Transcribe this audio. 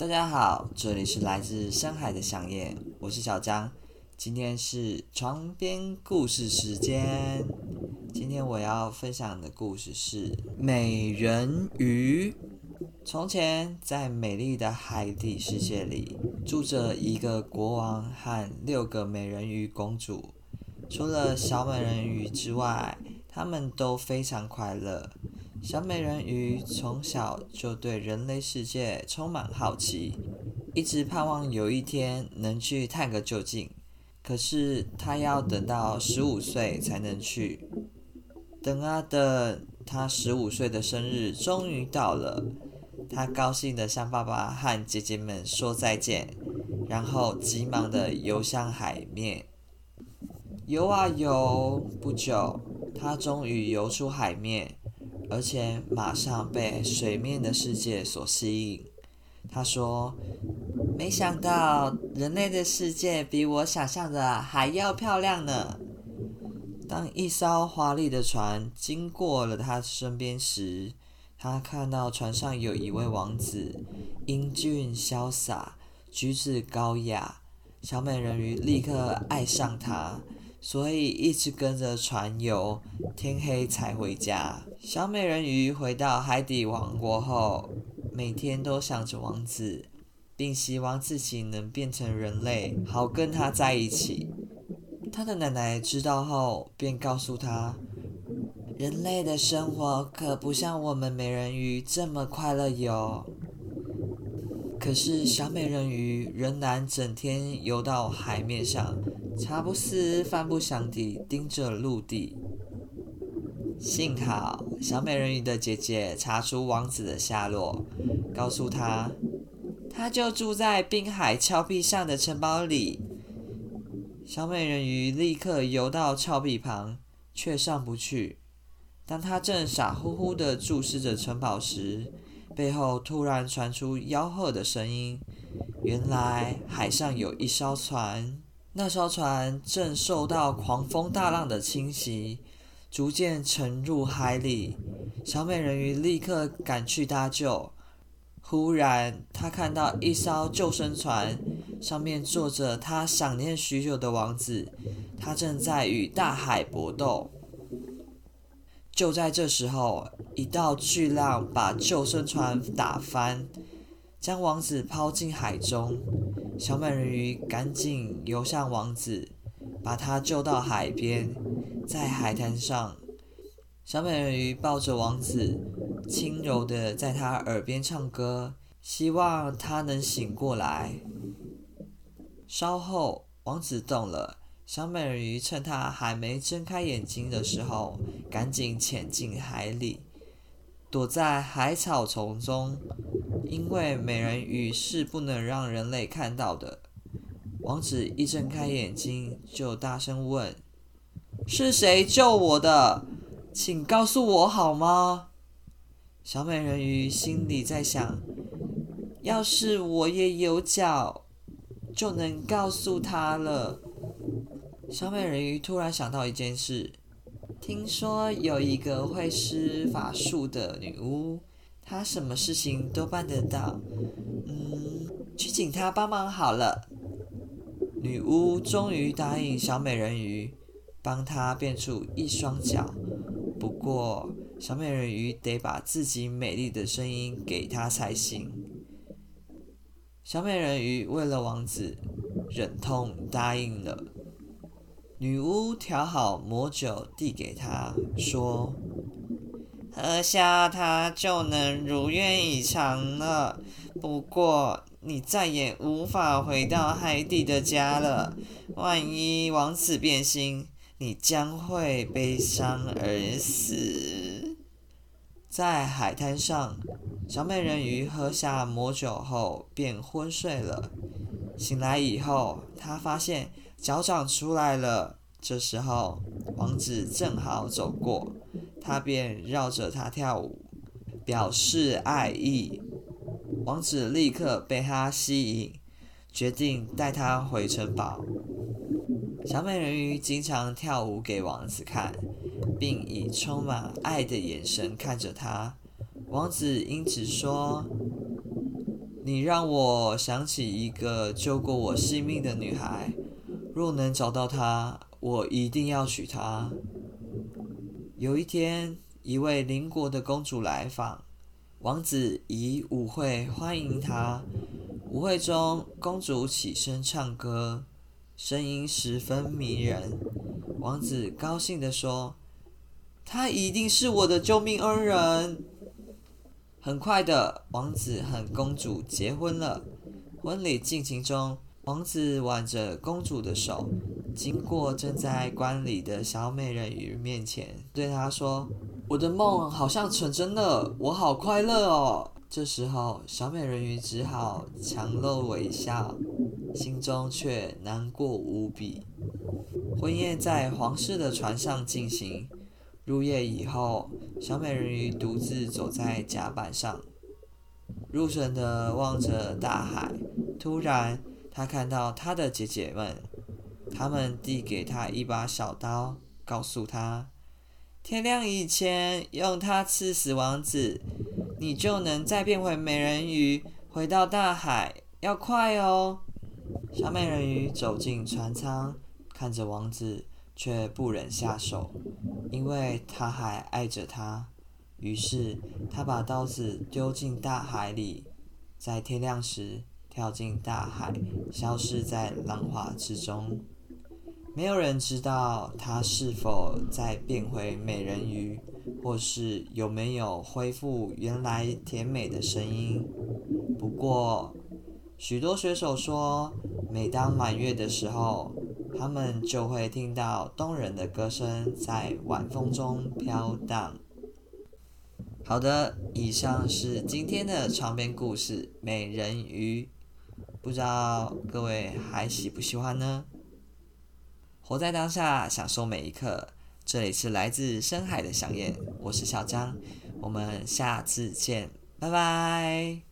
大家好，这里是来自深海的想念，我是小张，今天是床边故事时间。今天我要分享的故事是美人鱼。从前，在美丽的海底世界里，住着一个国王和六个美人鱼公主。除了小美人鱼之外，他们都非常快乐。小美人鱼从小就对人类世界充满好奇，一直盼望有一天能去探个究竟。可是她要等到十五岁才能去。等啊等，她十五岁的生日终于到了，她高兴地向爸爸和姐姐们说再见，然后急忙地游向海面。游啊游，不久，她终于游出海面。而且马上被水面的世界所吸引。他说：“没想到人类的世界比我想象的还要漂亮呢。”当一艘华丽的船经过了他身边时，他看到船上有一位王子，英俊潇洒，举止高雅。小美人鱼立刻爱上他。所以一直跟着船游，天黑才回家。小美人鱼回到海底王国后，每天都想着王子，并希望自己能变成人类，好跟他在一起。他的奶奶知道后，便告诉他，人类的生活可不像我们美人鱼这么快乐哟。可是小美人鱼仍然整天游到海面上，茶不思饭不想地盯着陆地。幸好小美人鱼的姐姐查出王子的下落，告诉她，他就住在滨海峭壁上的城堡里。小美人鱼立刻游到峭壁旁，却上不去。当她正傻乎乎地注视着城堡时，背后突然传出吆喝的声音，原来海上有一艘船，那艘船正受到狂风大浪的侵袭，逐渐沉入海里。小美人鱼立刻赶去搭救。忽然，她看到一艘救生船，上面坐着她想念许久的王子，他正在与大海搏斗。就在这时候，一道巨浪把救生船打翻，将王子抛进海中。小美人鱼赶紧游向王子，把他救到海边。在海滩上，小美人鱼抱着王子，轻柔地在他耳边唱歌，希望他能醒过来。稍后，王子动了。小美人鱼趁他还没睁开眼睛的时候，赶紧潜进海里，躲在海草丛中。因为美人鱼是不能让人类看到的。王子一睁开眼睛，就大声问：“是谁救我的？请告诉我好吗？”小美人鱼心里在想：要是我也有脚，就能告诉他了。小美人鱼突然想到一件事，听说有一个会施法术的女巫，她什么事情都办得到。嗯，去请她帮忙好了。女巫终于答应小美人鱼，帮她变出一双脚。不过，小美人鱼得把自己美丽的声音给她才行。小美人鱼为了王子，忍痛答应了。女巫调好魔酒，递给他，说：“喝下它就能如愿以偿了。不过，你再也无法回到海底的家了。万一王子变心，你将会悲伤而死。”在海滩上，小美人鱼喝下魔酒后便昏睡了。醒来以后，她发现。脚长出来了，这时候王子正好走过，他便绕着他跳舞，表示爱意。王子立刻被他吸引，决定带他回城堡。小美人鱼经常跳舞给王子看，并以充满爱的眼神看着他。王子因此说：“你让我想起一个救过我性命的女孩，若能找到她，我一定要娶她。”有一天，一位邻国的公主来访，王子以舞会欢迎她。舞会中，公主起身唱歌，声音十分迷人。王子高兴地说：“她一定是我的救命恩人。”很快的，王子和公主结婚了。婚礼进行中，王子挽着公主的手。经过正在观礼的小美人鱼面前，对她说：“我的梦好像成真了，我好快乐哦。”这时候，小美人鱼只好强露微笑，心中却难过无比。婚宴在皇室的船上进行。入夜以后，小美人鱼独自走在甲板上，入神地望着大海。突然，她看到她的姐姐们。他们递给他一把小刀，告诉他：“天亮以前用它刺死王子，你就能再变回美人鱼，回到大海。要快哦！”小美人鱼走进船舱，看着王子，却不忍下手，因为他还爱着他。于是，他把刀子丢进大海里，在天亮时跳进大海，消失在浪花之中。没有人知道她是否在变回美人鱼，或是有没有恢复原来甜美的声音。不过，许多水手说，每当满月的时候，他们就会听到动人的歌声在晚风中飘荡。好的，以上是今天的床边故事《美人鱼》，不知道各位还喜不喜欢呢？活在当下，享受每一刻。这里是来自深海的想念，我是小张，我们下次见，拜拜。